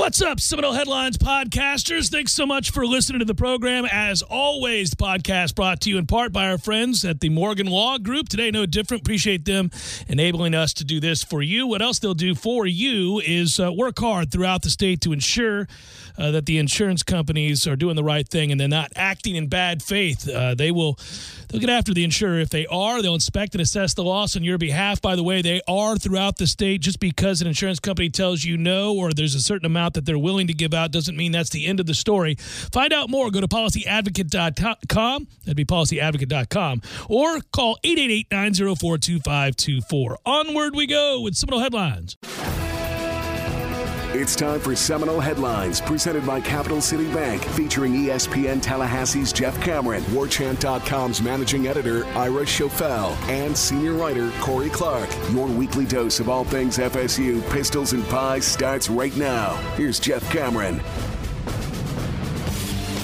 What's up, Seminole Headlines podcasters? Thanks so much for listening to the program. As always, the podcast brought to you in part by our friends at the Morgan Law Group. Today, no different. Appreciate them enabling us to do this for you. What else they'll do for you is uh, work hard throughout the state to ensure uh, that the insurance companies are doing the right thing and they're not acting in bad faith. Uh, they will they'll get after the insurer if they are. They'll inspect and assess the loss on your behalf. By the way, they are throughout the state. Just because an insurance company tells you no or there's a certain amount that they're willing to give out doesn't mean that's the end of the story. Find out more. Go to policyadvocate.com. That'd be policyadvocate.com or call 888 904 2524. Onward we go with Seminole Headlines. It's time for Seminole Headlines, presented by Capital City Bank, featuring ESPN Tallahassee's Jeff Cameron, WarChant.com's managing editor Ira Schoffel, and senior writer Corey Clark. Your weekly dose of all things FSU, pistols, and pies starts right now. Here's Jeff Cameron.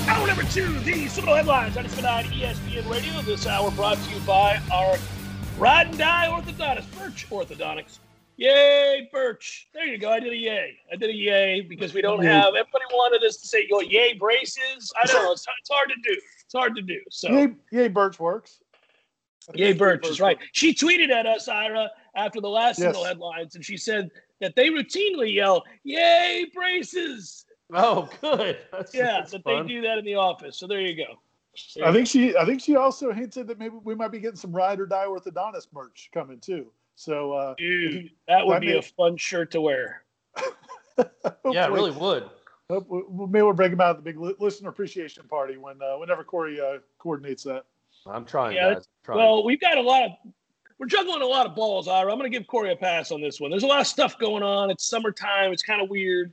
Hour number two, the Seminole Headlines on ESPN Radio. This hour brought to you by our Ride and Die Orthodontist, Birch Orthodontics. Yay, Birch. There you go. I did a yay. I did a yay because we don't have, everybody wanted us to say, yo, yay braces. I don't know. It's, it's hard to do. It's hard to do. So, Yay, yay, Birch works. yay, Birch is right. She tweeted at us, Ira, after the last Yes. Seminole Headlines, and she said that they routinely yell, yay, braces. Oh, good. That's, Yeah, that's that fun. they do that in the office. So there you go. I think she, I think she also hinted that maybe we might be getting some ride or die orthodontist merch coming too. So, uh, Dude, that would That be may- a fun shirt to wear. Yeah, it really would. hope we- we- maybe we'll break him out at the big listener appreciation party when, uh, whenever Corey uh, coordinates that. I'm trying, Yeah, guys. I'm trying. Well, we've got a lot of we're juggling a lot of balls, Ira. I'm going to give Corey a pass on this one. There's a lot of stuff going on. It's summertime. It's kind of weird.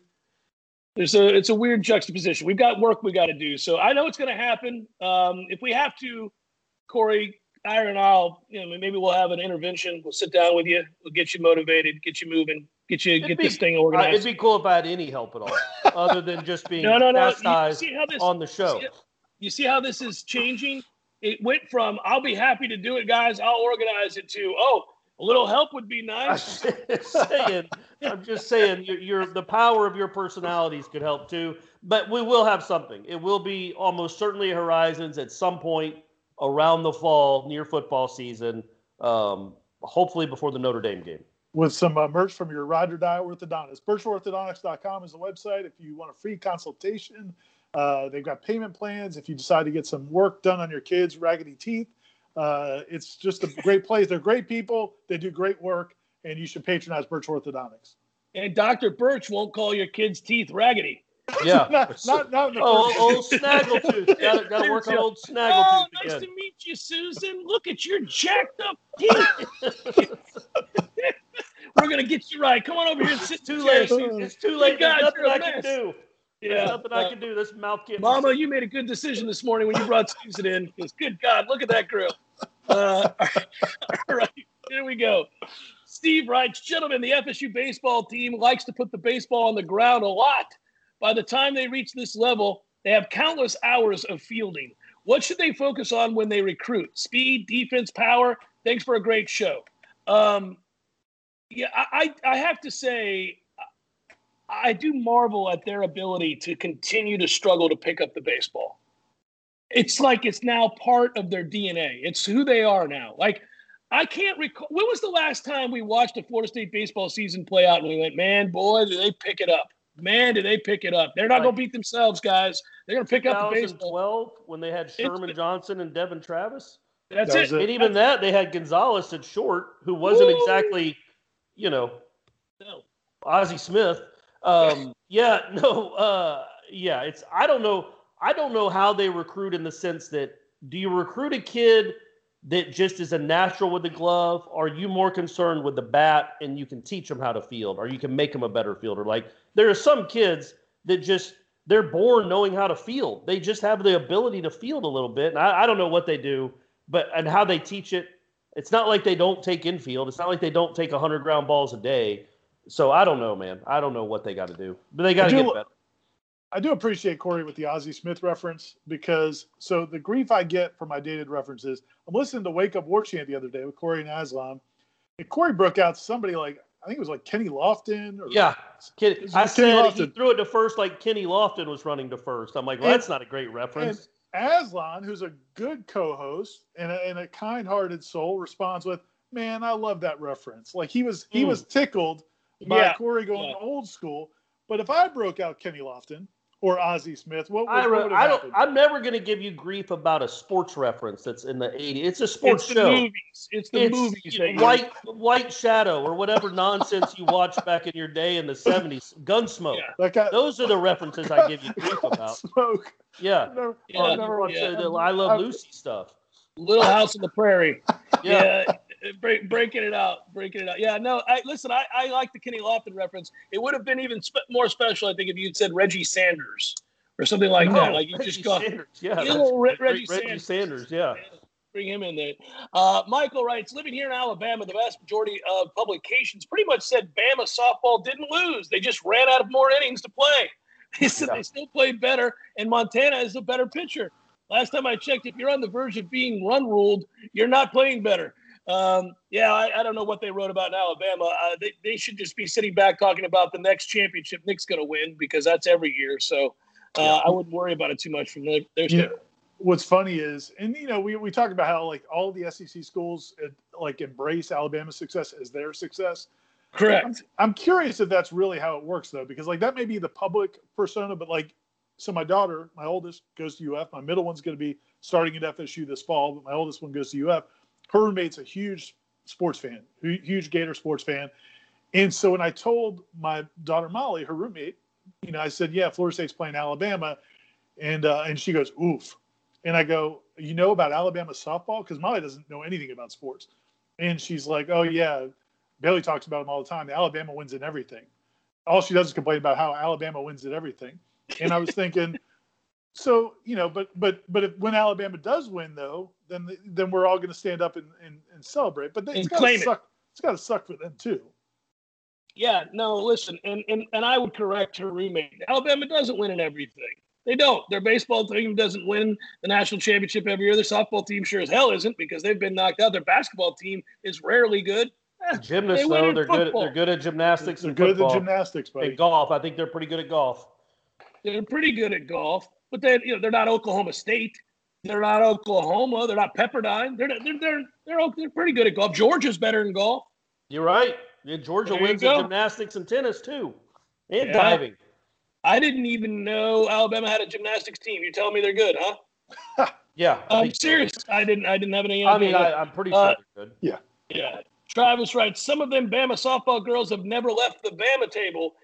There's a it's a weird juxtaposition. We've got work we got to do. So I know it's going to happen. Um, if we have to, Corey, Ira, and I'll, you know, maybe we'll have an intervention. We'll sit down with you. We'll get you motivated, get you moving, get you It'd get be- this thing Uh, organized. it'd be cool if I had any help at all, other than just being no, no, no. Chastised this on the show. see- you see how this is changing? It went from I'll be happy to do it, guys. I'll organize it to oh, a little help would be I'm nice. saying. I'm just saying. Your, your the power of your personalities could help too. But we will have something. It will be almost certainly horizons at some point around the fall, near football season. Um, hopefully before the Notre Dame game. with some uh, merch from your ride or die orthodontist. BirchOrthodontics.com is the website. If you want a free consultation, uh, they've got payment plans. If you decide to get some work done on your kids' raggedy teeth, uh, it's just a great place. They're great people. They do great work, and you should patronize Birch Orthodontics. and Dr. Birch won't call your kid's teeth raggedy. Yeah. Not, not, not in Oh, old Snaggletooth. Gotta, gotta work on old snaggletooth. Oh, Snaggletooth nice again. to meet you, Susan. Look at your jacked up teeth. We're gonna get you right. Come on over here and sit It's too late. It's too late. God, There's nothing you're a I can mess. do. There's Yeah. nothing I uh, can do. This mouth can't. Mama, saved. you made a good decision this morning when you brought Susan in. Because good God, look at that grill. Uh, all right, here we go. Steve writes, gentlemen, the FSU baseball team likes to put the baseball on the ground a lot. By the time they reach this level, they have countless hours of fielding. What should they focus on when they recruit? Speed, defense, power. Thanks for a great show. Um, yeah, I, I have to say, I do marvel at their ability to continue to struggle to pick up the baseball. It's like it's now part of their DNA. It's who they are now. Like I can't recall when was the last time we watched a Florida State baseball season play out and we went, man, boy, do they pick it up. Man, did they pick it up? They're not going to beat themselves, guys. They're going to pick up the baseball. 2012 when they had Sherman It's- Johnson and Devon Travis. That's That it. it. And even that, they had Gonzalez at short, who wasn't Woo! exactly, you know, No. Ozzie Smith. Um, yeah, no, uh, yeah, it's I don't know. I don't know how they recruit in the sense that do you recruit a kid that just is a natural with the glove? Or are you more concerned with the bat and you can teach them how to field, or you can make them a better fielder? Like there are some kids that just they're born knowing how to field. They just have the ability to field a little bit. And I, I don't know what they do, but and how they teach it. It's not like they don't take infield. It's not like they don't take 100 ground balls a day. So I don't know, man. I don't know what they got to do, but they got to get better. I do appreciate Corey with the Ozzie Smith reference because so the grief I get from my dated references, I'm listening to Wake Up War Chant the other day with Corey and Aslam, and Corey broke out somebody like I think it was like Kenny Lofton or Yeah, Ken, I Kenny said he Lofton. threw it to first like Kenny Lofton was running to first. I'm like, well, And- that's not a great reference. Aslan, who's a good co-host and a, and a kind-hearted soul, responds with, "Man, I love that reference." Like he was he Mm. was tickled by Yeah. Corey going Yeah. old school. But if I broke out Kenny Lofton or Ozzie Smith, what, what, I, what I don't, happened? I'm never going to give you grief about a sports reference that's in the 80s. It's a sports It's the show. movies. It's the it's movies. you know, White White Shadow or whatever nonsense you watched back in your day in the 70s. Gunsmoke. Yeah. That guy, Those are the references I give you grief about. smoke. Yeah. Never, Yeah, I've never watched yeah. it. The, the I Love I- Lucy stuff. Little House on the Prairie. Yeah. Break, breaking it out, breaking it out. Yeah, no, I listen. I, I like the Kenny Lofton reference. It would have been even spe- more special, I think, if you'd said Reggie Sanders or something like that. Like you Reggie just got Sanders. Yeah. Know, Re- Reggie Reggie Sanders. Sanders. Yeah. bring him in there. Uh, Michael writes, living here in Alabama, the vast majority of publications pretty much said Bama softball didn't lose. They just ran out of more innings to play. He said Yeah. they still played better, and Montana is a better pitcher. Last time I checked, if you're on the verge of being run ruled, you're not playing better. Um, yeah, I, I don't know what they wrote about in Alabama. Uh, they, they should just be sitting back talking about the next championship Nick's going to win because that's every year. So uh, I wouldn't worry about it too much from their, their You know, standpoint. what's funny is, and you know, we, we talk about how like all the SEC schools uh, like embrace Alabama's success as their success. Correct. I'm curious if that's really how it works though, because like that may be the public persona, but like, so my daughter, my oldest, goes to UF. My middle one's going to be starting at FSU this fall, but my oldest one goes to UF. Her roommate's a huge sports fan, huge Gator sports fan, and so when I told my daughter Molly, her roommate, you know, I said, "Yeah, Florida State's playing Alabama," and uh, and she goes, "Oof," and I go, "You know about Alabama softball?" Because Molly doesn't know anything about sports, and she's like, "Oh yeah." Bailey talks about them all the time. Alabama wins in everything. All she does is complain about how Alabama wins at everything. And I was thinking, so you know, but but but if, when Alabama does win, though, then then we're all going to stand up and, and, and celebrate. But it's And got to claim it. suck. It's got to suck for them too. Yeah, no, listen, and, and and I would correct her roommate. Alabama doesn't win in everything. They don't. Their baseball team doesn't win the national championship every year. Their softball team sure as hell isn't because they've been knocked out. Their basketball team is rarely good. Eh, Gymnasts, They win though, in they're good. football. They're good at gymnastics They're and good at the football. gymnastics, buddy. and golf. I think they're pretty good at golf. They're pretty good at golf, but they you know they're not Oklahoma State. They're not Oklahoma. They're not Pepperdine. They're they're they're they're, they're pretty good at golf. Georgia's better than golf. You're right. Yeah, Georgia There wins in gymnastics and tennis too, and Yeah. diving. I didn't even know Alabama had a gymnastics team. You're telling me they're good, huh? Yeah, I I'm think so. serious. I didn't. I didn't have any. I mean, idea. I, I'm pretty Uh, sure they're good. Yeah. Yeah. Travis writes, some of them Bama softball girls have never left the Bama table.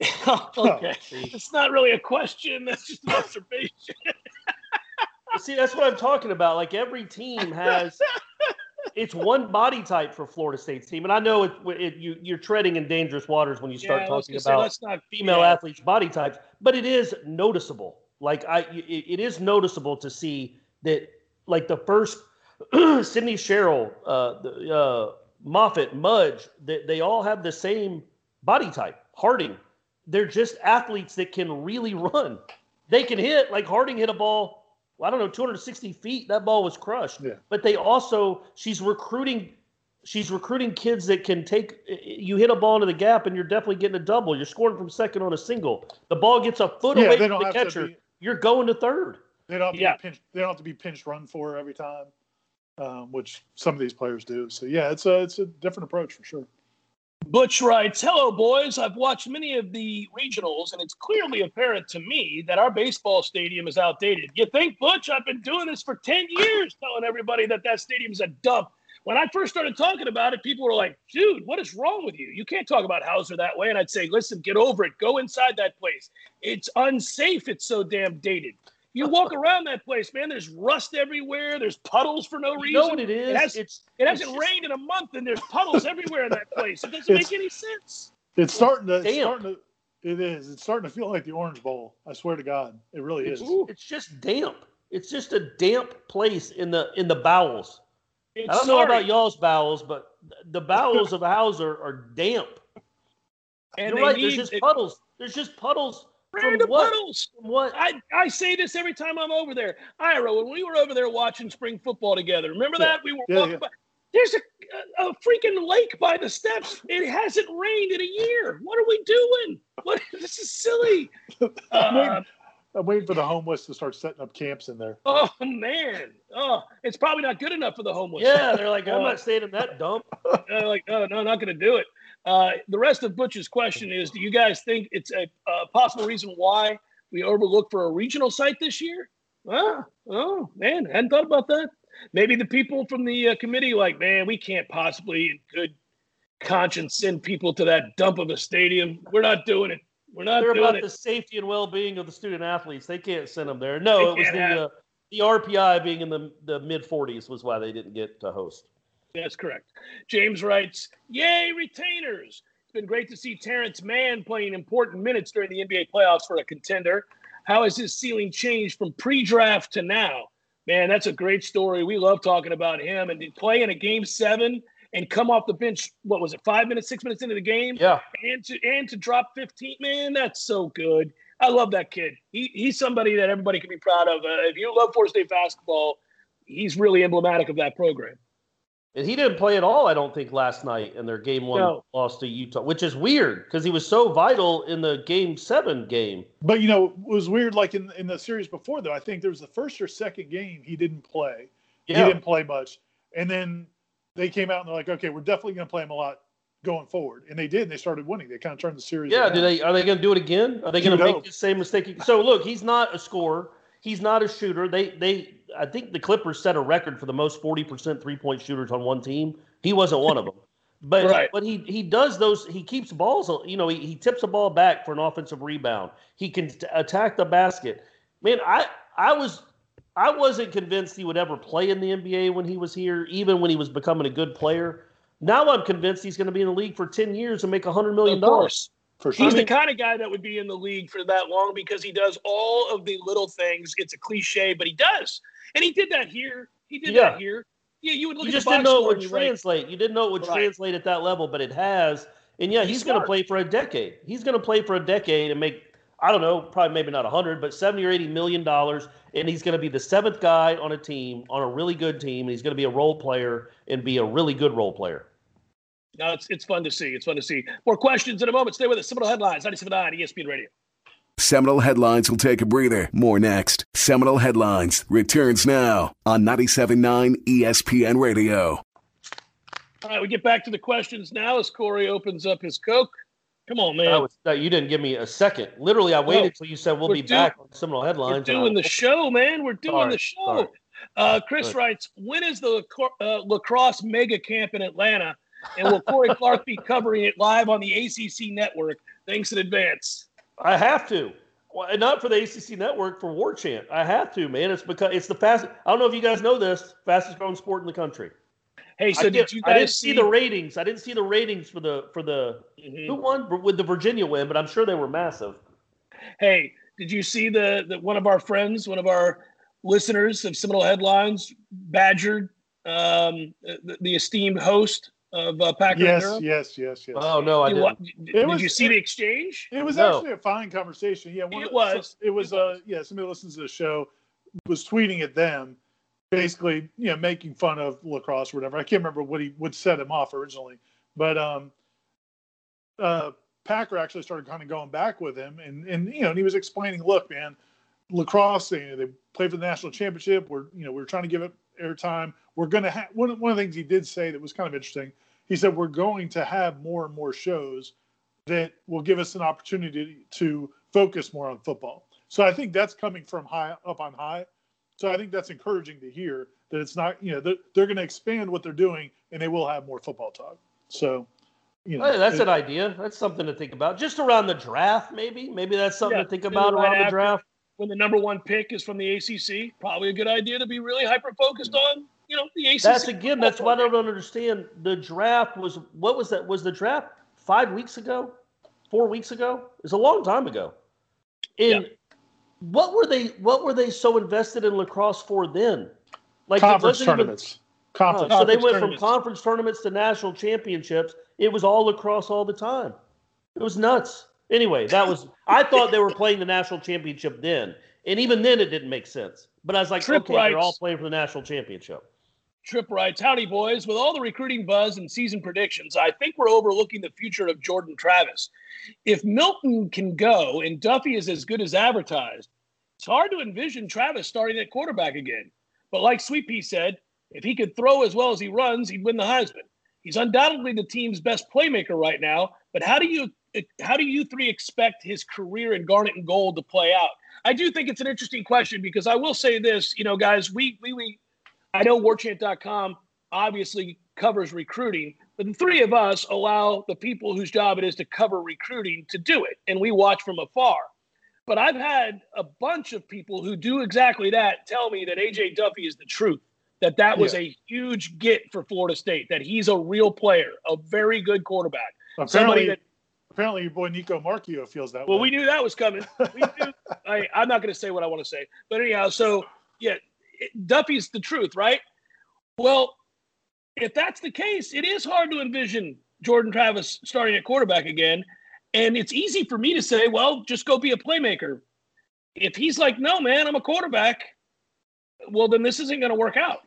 okay. See, It's not really a question. That's just an observation. see, that's what I'm talking about. Like every team has, it's one body type for Florida State's team, and I know it, it you you're treading in dangerous waters when you start Yeah, talking say, about not female yeah. athletes' body types, but it is noticeable. Like I, it, it is noticeable to see that, like the first Sydney Sherrill, uh, the, uh, Moffitt, Mudge, they, they all have the same body type. Harding, they're just athletes that can really run. They can hit like Harding hit a ball. I don't know, 260 feet. That ball was crushed. Yeah. But they also, she's recruiting she's recruiting kids that can take you hit a ball into the gap and you're definitely getting a double you're scoring from second on a single the ball gets a foot Yeah, away from the catcher be- you're going to third They don't have to Yeah. be pinched. They don't have to be pinched run for every time, um, which some of these players do. So yeah, it's a it's a different approach for sure. Butch writes, Hello, boys. I've watched many of the regionals, and it's clearly apparent to me that our baseball stadium is outdated. You think, Butch? I've been doing this for 10 years, telling everybody that that stadium's a dump. When I first started talking about it, people were like, dude, what is wrong with you? You can't talk about Howser that way. And I'd say, listen, get over it. Go inside that place. It's unsafe. It's so damn dated. You walk around that place, man. There's rust everywhere. There's puddles for no reason. You know what it is? It, has, it's, it hasn't just- rained in a month, and there's puddles everywhere in that place. It doesn't It's- make any sense. It's starting to. It's Damn. starting to. It is. It's starting to feel like the Orange Bowl. I swear to God, it really It's, is. it's just damp. It's just a damp place in the in the bowels. It's I don't know about y'all's bowels, but the bowels of Howser are damp. And You're right. need There's just it- puddles. There's just puddles. From random what? puddles. From what? I, I say this every time I'm over there. Ira, when we were over there watching spring football together, remember Yeah. that? We were Yeah, walking yeah. by. There's a, a, a freaking lake by the steps. It hasn't rained in a year. What are we doing? What? This is silly. I'm, Uh, waiting, I'm waiting for the homeless to start setting up camps in there. oh man. Oh, it's probably not good enough for the homeless. Yeah, they're like, I'm not staying in that dump. Uh, like, no, no, not going to do it. Uh, the rest of Butch's question is: Do you guys think it's a, a possible reason why we overlook for a regional site this year? Ah, oh man, hadn't thought about that. Maybe the people from the uh, committee, like, man, we can't possibly, in good conscience, send people to that dump of a stadium. We're not doing it. We're not They're about it. the safety and well-being of the student athletes. They can't send them there. No, They it was the uh, the RPI being in the the mid 40s was why they didn't get to host. That's correct. James writes, Yay, retainers. It's been great to see Terance Mann playing important minutes during the NBA playoffs for a contender. How has his ceiling changed from pre draft to now? Man, that's a great story. We love talking about him and to play in a game seven and come off the bench, what was it, five minutes, six minutes into the game? Yeah, And to and to drop 15, man, that's so good. I love that kid. He, he's somebody that everybody can be proud of. Uh, if you love Florida State basketball, he's really emblematic of that program. And he didn't play at all. I don't think last night in their game one No. loss to Utah, which is weird because he was so vital in the game seven game. But you know, it was weird. Like in in the series before, though, I think there was the first or second game he didn't play. Yeah. He didn't play much, and then they came out and they're like, okay, we're definitely going to play him a lot going forward, and they did. And they started winning. They kind of turned the series. Yeah, around. do they are they going to do it again? Are they to make the same mistake? So look, he's not a scorer. He's not a shooter. They they I think the Clippers set a record for the most 40% three-point shooters on one team. He wasn't one of them. But Right. but he he does those he keeps balls, you know, he, he tips a ball back for an offensive rebound. He can t- attack the basket. Man, I I was I wasn't convinced he would ever play in the NBA when he was here, even when he was becoming a good player. Now I'm convinced he's going to be in the league for 10 years and make $100 million. Of course. For sure. He's the kind of guy that would be in the league for that long because he does all of the little things. It's a cliche, but he does. And he did that here. He did Yeah. that here. Yeah, you would look you at just didn't know it would you're like, translate. You didn't know it would Right. translate at that level, but it has. And yeah, He's he's, going to play for a decade. He's going to play for a decade and make I don't know, probably maybe not 100, but 70 or 80 million dollars and he's going to be the seventh guy on a team, on a really good team, and he's going to be a role player and be a really good role player. No, it's it's fun to see. It's fun to see. More questions in a moment. Stay with us. Seminole Headlines, 97.9 ESPN Radio. Seminole Headlines will take a breather. More next. Seminole Headlines returns now on 97.9 ESPN Radio. All right, we get back to the questions now as Corey opens up his Coke. Come on, man. That was that you didn't give me a second. Literally, I waited until you said we'll be do- back on Seminole Headlines. We're headlines. I- doing the show, man. We're doing Sorry, the show. Uh, Chris Good. writes, when is the lacro- uh, lacrosse mega camp in Atlanta? And will Corey Clark be covering it live on the ACC network? Thanks in advance. I have to. Well, not for the ACC network, for War Chant. I have to, man. It's because it's the fast. I don't know if you guys know this, fastest growing sport in the country. Hey, so I, did did, you I didn't guys see the ratings. I didn't see the ratings for the for the Mhm. who won with the Virginia win, but I'm sure they were massive. Hey, did you see the, the one of our friends, one of our listeners of Seminole Headlines, badgered um, the, the esteemed host of uh, Packer yes, Europe? yes, yes, yes. Oh no, I You didn't. wa- did, It was- you see the exchange? It was No. actually a fine conversation. Yeah, one It of- was. It was. It Uh, yeah, somebody listens to the show was tweeting at them, basically, you know, making fun of lacrosse or whatever. I can't remember what he would set him off originally, but um, uh, Packer actually started kind of going back with him, and and you know, and he was explaining, look, man, lacrosse, you know, they play for the national championship. We're you know we're trying to give it airtime. We're gonna have one. One of the things he did say that was kind of interesting. he said we're going to have more and more shows that will give us an opportunity to focus more on football. So I think that's coming from high up on high. So I think that's encouraging to hear that it's not, you know, they're, they're going to expand what they're doing and they will have more football talk. So, you know, Hey, that's it- an idea. That's something to think about. Just around the draft, maybe. Maybe that's something Yeah, to think about right around the draft. when the number one pick is from the ACC, probably a good idea to be really hyper focused mm-hmm. on, you know, the ACC. That's again. That's why I don't understand. The draft was what was that? Was the draft five weeks ago? Four weeks ago? It's a long time ago. And what were they? What were they so invested in lacrosse for then? Like it conference wasn't even- tournaments. Conference. Oh, so they went from conference tournaments to national championships. It was all lacrosse all the time. It was nuts. Anyway, that was. I thought they were playing the national championship then, and even then it didn't make sense. But I was like, Trip okay, they're all playing for the national championship. Trip writes, Howdy, boys. With all the recruiting buzz and season predictions, I think we're overlooking the future of Jordan Travis. If Milton can go and Duffy is as good as advertised, it's hard to envision Travis starting at quarterback again. But like Sweet Pea said, if he could throw as well as he runs, he'd win the Heisman. He's undoubtedly the team's best playmaker right now. But how do you how do you three expect his career in Garnet and Gold to play out? I do think it's an interesting question because I will say this, you know, guys, we we we I know warchant.com obviously covers recruiting, but the three of us allow the people whose job it is to cover recruiting to do it, and we watch from afar. But I've had a bunch of people who do exactly that tell me that AJ Duffy is the truth, that that was Yeah. a huge get for Florida State, that he's a real player, a very good quarterback. Apparently, Somebody that apparently your boy Nico Marchio feels that well, way. we knew that was coming. We knew. I, I'm not going to say what I want to say, but anyhow, so yeah, Duffy's the truth, right? Well, if that's the case, it is hard to envision Jordan Travis starting at quarterback again, and it's easy for me to say, well, just go be a playmaker. If he's like, no, man, I'm a quarterback, well, then this isn't going to work out.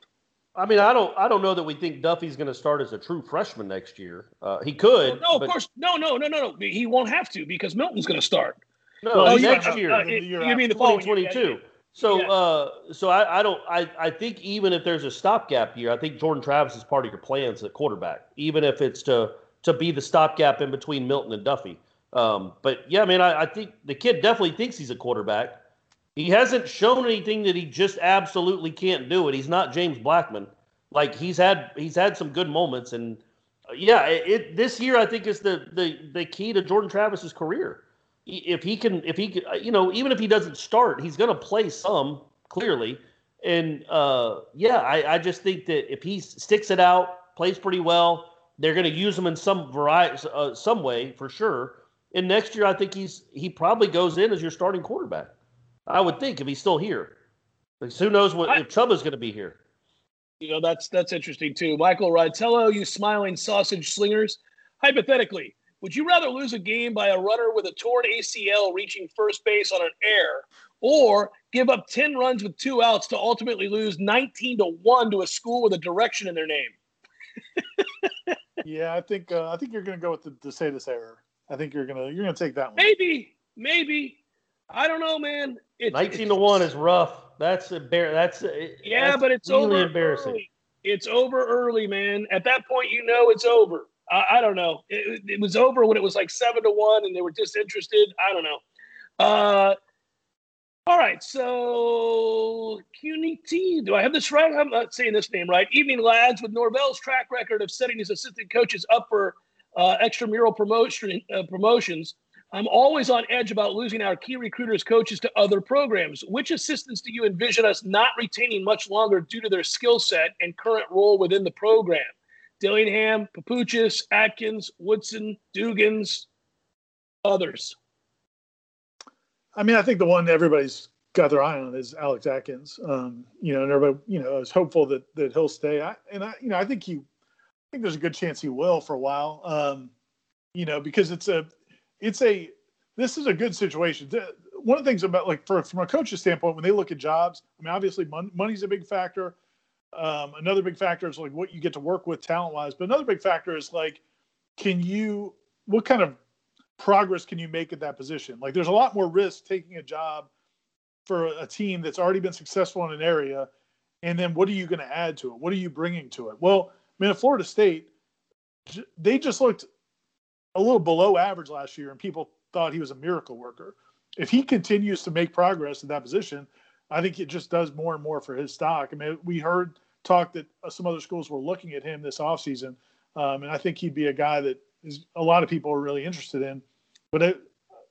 I mean, I don't, I don't know that we think Duffy's going to start as a true freshman next year. Uh, he could. No, of course, no, no, no, no, no. He won't have to because Milton's going to start. No, you next mean- year. uh, The year you mean the following year, 2022. So, Yeah. uh, so I, I don't, I, I think even if there's a stopgap year, I think Jordan Travis is part of your plans at quarterback, even if it's to to be the stopgap in between Milton and Duffy. Um, but yeah, I mean, I, I think the kid definitely thinks he's a quarterback. He hasn't shown anything that he just absolutely can't do it. He's not James Blackman. Like he's had he's had some good moments, and uh, yeah, it, it this year I think is the the the key to Jordan Travis's career if he can if he can you know even if he doesn't start he's going to play some clearly and uh yeah I, I just think that if he sticks it out plays pretty well they're going to use him in some variety uh, some way for sure and next year i think he's he probably goes in as your starting quarterback i would think if he's still here Because who knows what I- if Chubba's going to be here You know, that's that's interesting too. Michael writes, "Hello, you smiling sausage slingers. Hypothetically, would you rather lose a game by a runner with a torn ACL reaching first base on an air, or give up ten runs with two outs to ultimately lose nineteen to one to a school with a direction in their name?" yeah, I think uh, I think you're going to go with the DeSatis error. I think you're gonna you're gonna take that one. Maybe, maybe. I don't know, man. It's, 19 it's- to 1 is rough that's a bear. that's Yeah, that's but it's really over embarrassing Early. It's over early, man. At that point, you know it's over. I, I don't know. It, it was over when it was like seven to one, and they were disinterested. I don't know. Uh, all right, so QNT. Do I have this right? I'm not saying this name right. Evening, lads. With Norvell's track record of setting his assistant coaches up for uh, extramural promotion uh, promotions, I'm always on edge about losing our key recruiters coaches to other programs. Which assistants do you envision us not retaining much longer due to their skill set and current role within the program? Dillingham, Papuchis, Atkins, Woodson, Dugans, others. I mean, I think the one everybody's got their eye on is Alex Atkins. Um, you know, and everybody, you know, is hopeful that that he'll stay. I, and I, you know, I think he, I think there's a good chance he will for a while. Um, you know, because it's a, it's a, this is a good situation. One of the things about like for, from a coach's standpoint, when they look at jobs, I mean, obviously mon- money's a big factor. Um, another big factor is like what you get to work with talent wise, but another big factor is like, can you, what kind of progress can you make at that position? Like, there's a lot more risk taking a job for a team that's already been successful in an area, and then what are you going to add to it? What are you bringing to it? Well, I mean, at Florida State, they just looked a little below average last year, and people thought he was a miracle worker. If he continues to make progress in that position, I think it just does more and more for his stock. I mean, we heard talk that some other schools were looking at him this offseason, um, and I think he'd be a guy that is a lot of people are really interested in. But it,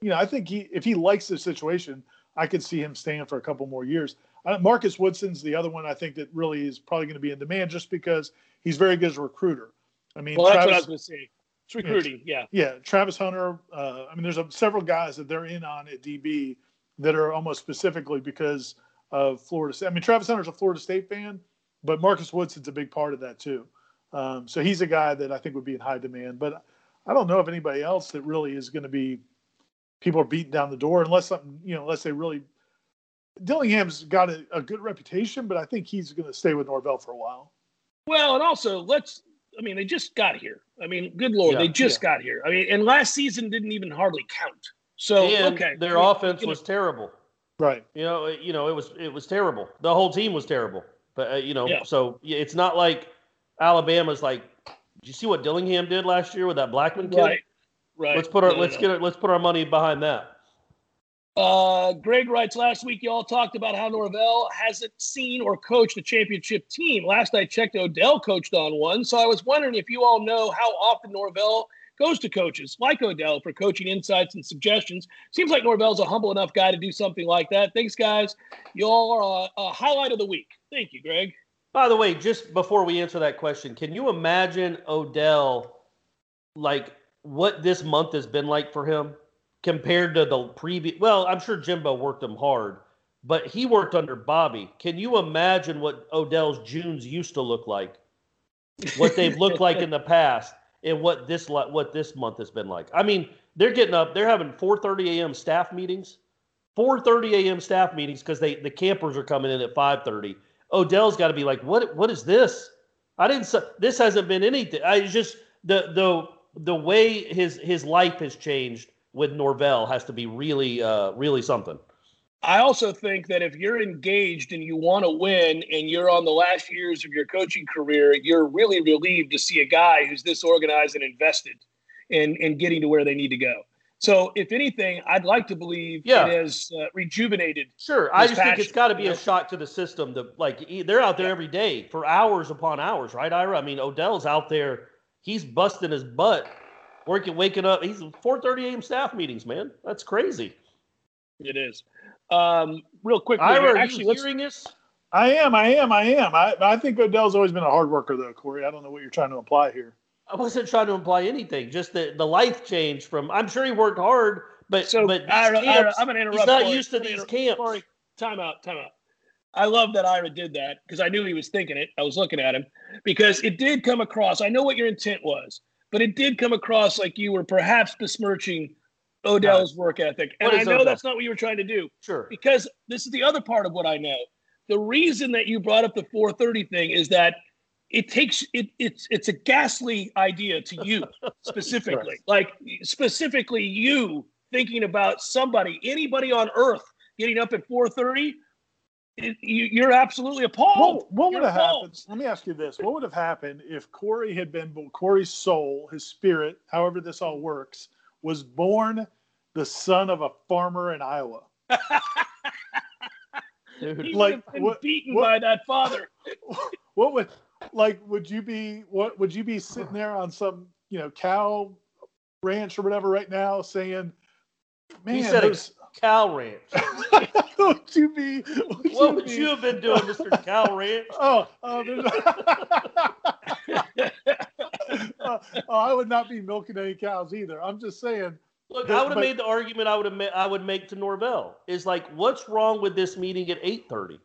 you know, I think he if he likes the situation, I could see him staying for a couple more years. Uh, Marcus Woodson's the other one I think that really is probably going to be in demand just because he's very good as a recruiter. I mean, Well, that's what I was going to say. It's recruiting, yeah. yeah, Travis Hunter. Uh, I mean, there's a, several guys that they're in on at DB that are almost specifically because of Florida State. I mean, Travis Hunter's a Florida State fan, but Marcus Woodson's a big part of that too. Um, so he's a guy that I think would be in high demand. But I don't know of anybody else that really is going to be people are beating down the door unless something you know unless they really. Dillingham's got a, a good reputation, but I think he's going to stay with Norvell for a while. Well, and also let's. I mean, they just got here. I mean, good lord, Yeah, they just got here. I mean, and last season didn't even hardly count. So and okay, their I mean, offense you know, was terrible. Right. You know, it- you know, it was it was terrible. The whole team was terrible. But uh, you know, Yeah. so it's not like Alabama's like. Did you see what Dillingham did last year with that Blackman kid? right, right. Let's put our No, let's no. get it. Let's put our money behind that. Uh, Greg writes last week, you all talked about how Norvell hasn't seen or coached a championship team. Last I checked, Odell coached on one. So I was wondering if you all know how often Norvell goes to coaches like Odell for coaching insights and suggestions. Seems like Norvell's a humble enough guy to do something like that. Thanks, guys. You all are a, a highlight of the week. Thank you, Greg. By the way, just before we answer that question, can you imagine Odell, like what this month has been like for him compared to the previous? Well, I'm sure Jimbo worked him hard, but he worked under Bobby. Can you imagine what Odell's Junes used to look like? What they've looked like in the past, and what this what this month has been like? I mean, they're getting up. They're having 4:30 a.m. staff meetings. 4:30 a.m. staff meetings because they the campers are coming in at 5:30. Odell's got to be like, what what is this? I didn't. This hasn't been anything. I just the the the way his his life has changed with Norvell has to be really uh really something. I also think that if you're engaged and you want to win and you're on the last years of your coaching career, you're really relieved to see a guy who's this organized and invested in, in getting to where they need to go. So, if anything, I'd like to believe Yeah. it has uh, rejuvenated. Sure, I just think it's got to be a shock to the system. To like, they're out there every day for hours upon hours, right, Ira? I mean, Odell's out there. He's busting his butt, working, waking up. He's 4:30 a.m. staff meetings, man. That's crazy. It is. Um, real quick, Ira, are actually, you hearing this? I am, I am, I am. I, I think Odell's always been a hard worker, though, Corey. I don't know what you're trying to imply here. I wasn't trying to imply anything. Just the the life change from. I'm sure he worked hard, but So, but these Ira, Ira, camps, I'm going to interrupt. he's not Corey. used to I'm these inter- camps. Corey, time out, time out. I love that Ira did that because I knew he was thinking it. I was looking at him because it did come across. I know what your intent was, but it did come across like you were perhaps besmirching Odell's work ethic. And I know Odell? that's not what you were trying to do Sure. because this is the other part of what I know. The reason that you brought up the 430 thing is that it takes it it's it's a ghastly idea to you specifically. Like specifically you thinking about somebody, anybody on earth getting up at 430. It, you, you're absolutely appalled. What, what would have happened? Let me ask you this: What would have happened if Corey had been Corey's soul, his spirit, however this all works, was born the son of a farmer in Iowa? Dude. He like, would have been what- beaten what- by that father. What would like? Would you be what? Would you be sitting there on some you know cow ranch or whatever right now saying, "Man, He said those, a cow ranch. would you be? Would what would be- you have been doing, Mister Cow Ranch? Oh, oh, there's- oh, I would not be milking any cows either. I'm just saying. Look, But- I would have made the argument I would have I would make to Norvell is like, what's wrong with this meeting at eight thirty?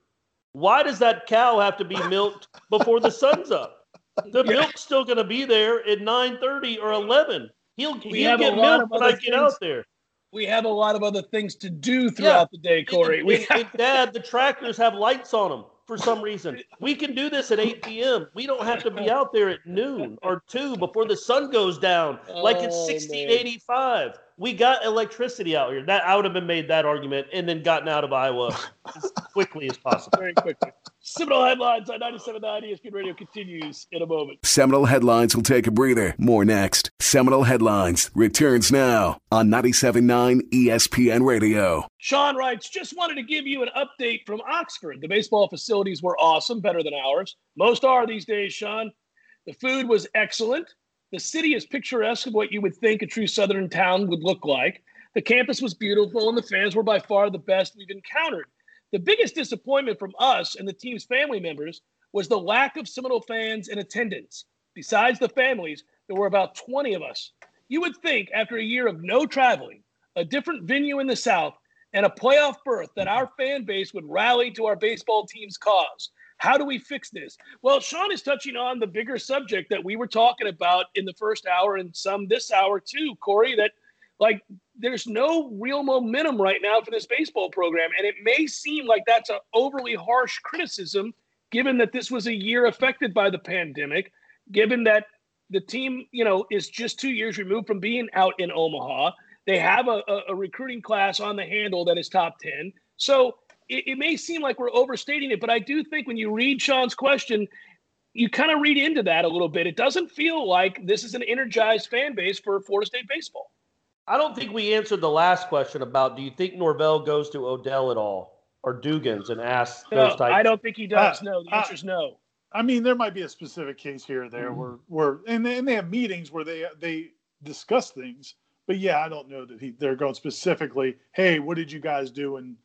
Why does that cow have to be milked before the sun's up? The milk's still going to be there at nine thirty or eleven. He'll We he'll have get lot milk when other I get things. out there. We have a lot of other things to do throughout the day, Corey. And, We and- and Dad, the tractors have lights on them for some reason. We can do this at 8 p.m. We don't have to be out there at noon or 2 before the sun goes down like it's Oh, 1685. We got electricity out here. That I would have been made that argument and then gotten out of Iowa as quickly as possible. very quickly. Seminole headlines on 97.9 ESPN Radio continues in a moment. Seminole Headlines will take a breather. More next. Seminole Headlines returns now on 97.9 ESPN Radio. Sean writes, just wanted to give you an update from Oxford. The baseball facilities were awesome, better than ours. Most are these days, Sean. The food was excellent. The city is picturesque of what you would think a true southern town would look like. The campus was beautiful, and the fans were by far the best we've encountered. The biggest disappointment from us and the team's family members was the lack of Seminole fans in attendance. Besides the families, there were about 20 of us. You would think after a year of no traveling, a different venue in the South, and a playoff berth that our fan base would rally to our baseball team's cause. How do we fix this? Well, Sean is touching on the bigger subject that we were talking about in the first hour and some this hour too, Corey, that like there's no real momentum right now for this baseball program. And it may seem like that's an overly harsh criticism, given that this was a year affected by the pandemic, given that the team, you know, is just two years removed from being out in Omaha. They have a, a, a recruiting class on the handle that is top 10. So it, it may seem like we're overstating it, but I do think when you read Sean's question, you kind of read into that a little bit. It doesn't feel like this is an energized fan base for Florida State baseball. I don't think we answered the last question about do you think Norvell goes to Odell at all or Dugans and asks No, those types? I don't think he does. Uh, no, the uh, answer is no. I mean, there might be a specific case here or there Mm-hmm. where, where, and they, and they have meetings where they they discuss things. But yeah, I don't know that he they're going specifically. Hey, what did you guys do in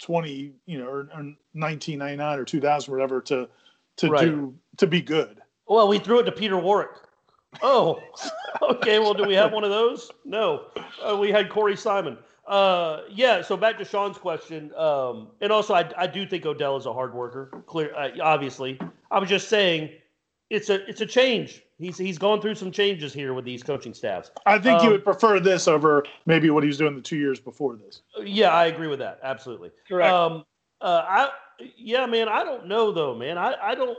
twenty, you know, or, or nineteen ninety nine or two thousand, whatever, to to Right. do to be good? Well, we threw it to Peter Warrick. Oh, okay. Well, do we have one of those? No. Uh, we had Corey Simon. Uh, yeah. So back to Sean's question, um, and also I, I do think Odell is a hard worker. Clear, uh, obviously. I was just saying, it's a it's a change. He's he's gone through some changes here with these coaching staffs. I think he Um, would prefer this over maybe what he was doing the two years before this. Yeah, I agree with that. Absolutely. Correct. Um, uh, I yeah, man. I don't know though, man. I I don't.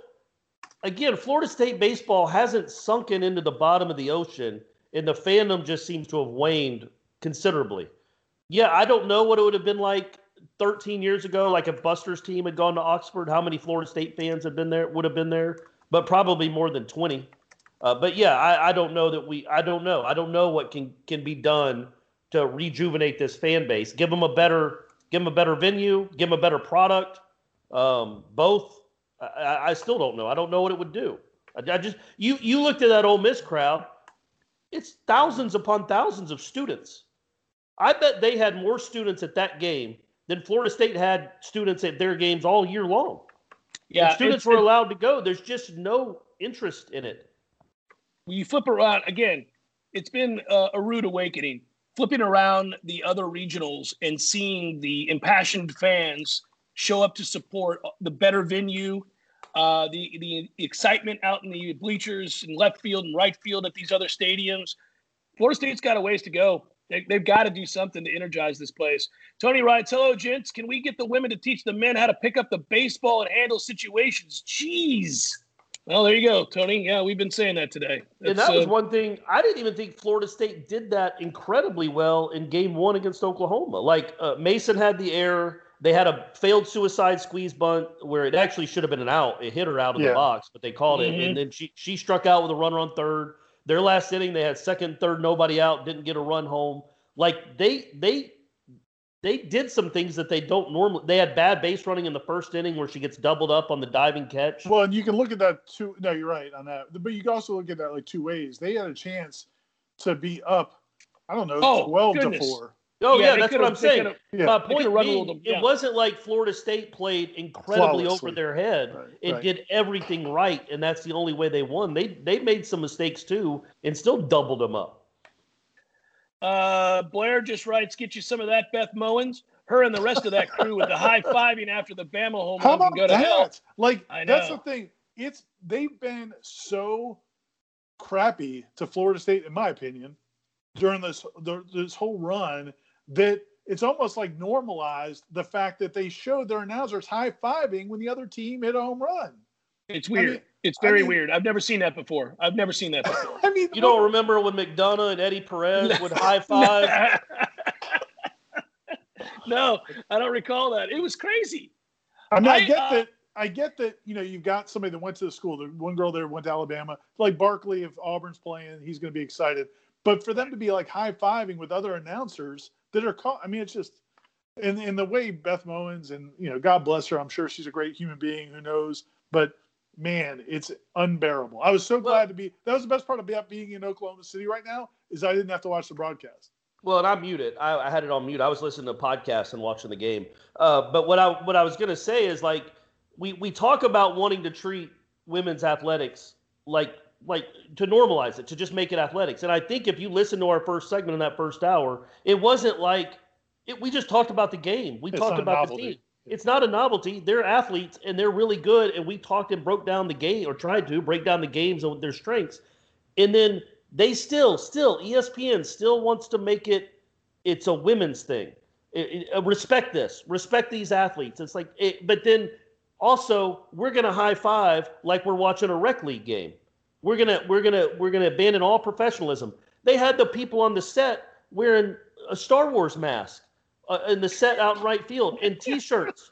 Again, Florida State baseball hasn't sunken into the bottom of the ocean, and the fandom just seems to have waned considerably. Yeah, I don't know what it would have been like 13 years ago. Like if Buster's team had gone to Oxford, how many Florida State fans had been there? Would have been there, but probably more than 20. Uh, but yeah, I, I don't know that we. I don't know. I don't know what can can be done to rejuvenate this fan base. Give them a better, give them a better venue, give them a better product. Um, both. I, I- still don't know. I don't know what it would do. I, I just you you looked at that Ole Miss crowd. It's thousands upon thousands of students. I bet they had more students at that game than Florida State had students at their games all year long. Yeah, students were allowed to go. There's just no interest in it. when you flip around again, it's been uh, a rude awakening. Flipping around the other regionals and seeing the impassioned fans show up to support the better venue, uh, the the excitement out in the bleachers and left field and right field at these other stadiums. Florida State's got a ways to go. They, they've got to do something to energize this place. Tony writes, "Hello, gents. Can we get the women to teach the men how to pick up the baseball and handle situations?" Jeez. Well, there you go, Tony. Yeah, we've been saying that today. and that was uh, one thing I didn't even think Florida State did that incredibly well in game one against Oklahoma. Like uh, Mason had the error. They had a failed suicide squeeze bunt where it actually should have been an out. It hit her out of Yeah. the box, but they called it. Mhm. And then she she struck out with a runner on third. Their last inning, they had second, third, nobody out, didn't get a run home. Like they they they did some things that they don't normally. They had bad base running in the first inning where she gets doubled up on the diving catch. Well, and you can look at that too. No, you're right on that. But you can also look at that like two ways. They had a chance to be up. I don't know, oh, twelve goodness. to four. Oh Yeah, yeah, that's what I'm saying. Yeah. My point could've being, them, yeah. it wasn't like Florida State played incredibly Flawlessly. over their head. Right, it right. did everything right, and that's the only way they won. They they made some mistakes too, and still doubled them up. Uh, Blair just writes, "Get you some of that, Beth Mowins." Her and the rest of that crew with the high fiving after the Bama home How run can about go to hell. Like I that's the thing. It's they've been so crappy to Florida State, in my opinion, during this this whole run that it's almost like normalized the fact that they showed their announcers high fiving when the other team hit a home run. It's weird. mean- it's I very mean- weird. I've never seen that before. I've never seen that before. I mean, You don't remember when McDonough and Eddie Perez would high five? no, I don't recall that. It was crazy. I mean, I, I, get uh, that. I get that you know you've got somebody that went to the school. The one girl there went to Alabama. Like Barkley, if Auburn's playing, he's going to be excited. But for them to be like high fiving with other announcers that are caught, I mean, it's just and in the way Beth Mowins and you know, God bless her. I'm sure she's a great human being. Who knows? But man, it's unbearable. I was so glad to be. That was the best part about being in Oklahoma City right now is I didn't have to watch the broadcast. Well, and I muted. I, I had it on mute. I was listening to podcasts and watching the game. Uh, but what I what I was gonna say is like we we talk about wanting to treat women's athletics like like to normalize it to just make it athletics. And I think if you listen to our first segment in that first hour, it wasn't like it, we just talked about the game. We It's talked about the team. It's not a novelty. They're athletes and they're really good. And we talked and broke down the game or tried to break down the games and their strengths. And then they still, still, ESPN still wants to make it. It's a women's thing. It- it- uh, respect this. Respect these athletes. It's like, it, but then also we're gonna high five like we're watching a rec league game. We're gonna we're gonna we're gonna abandon all professionalism. They had the people on the set wearing a Star Wars mask uh, in the set out in right field in T-shirts.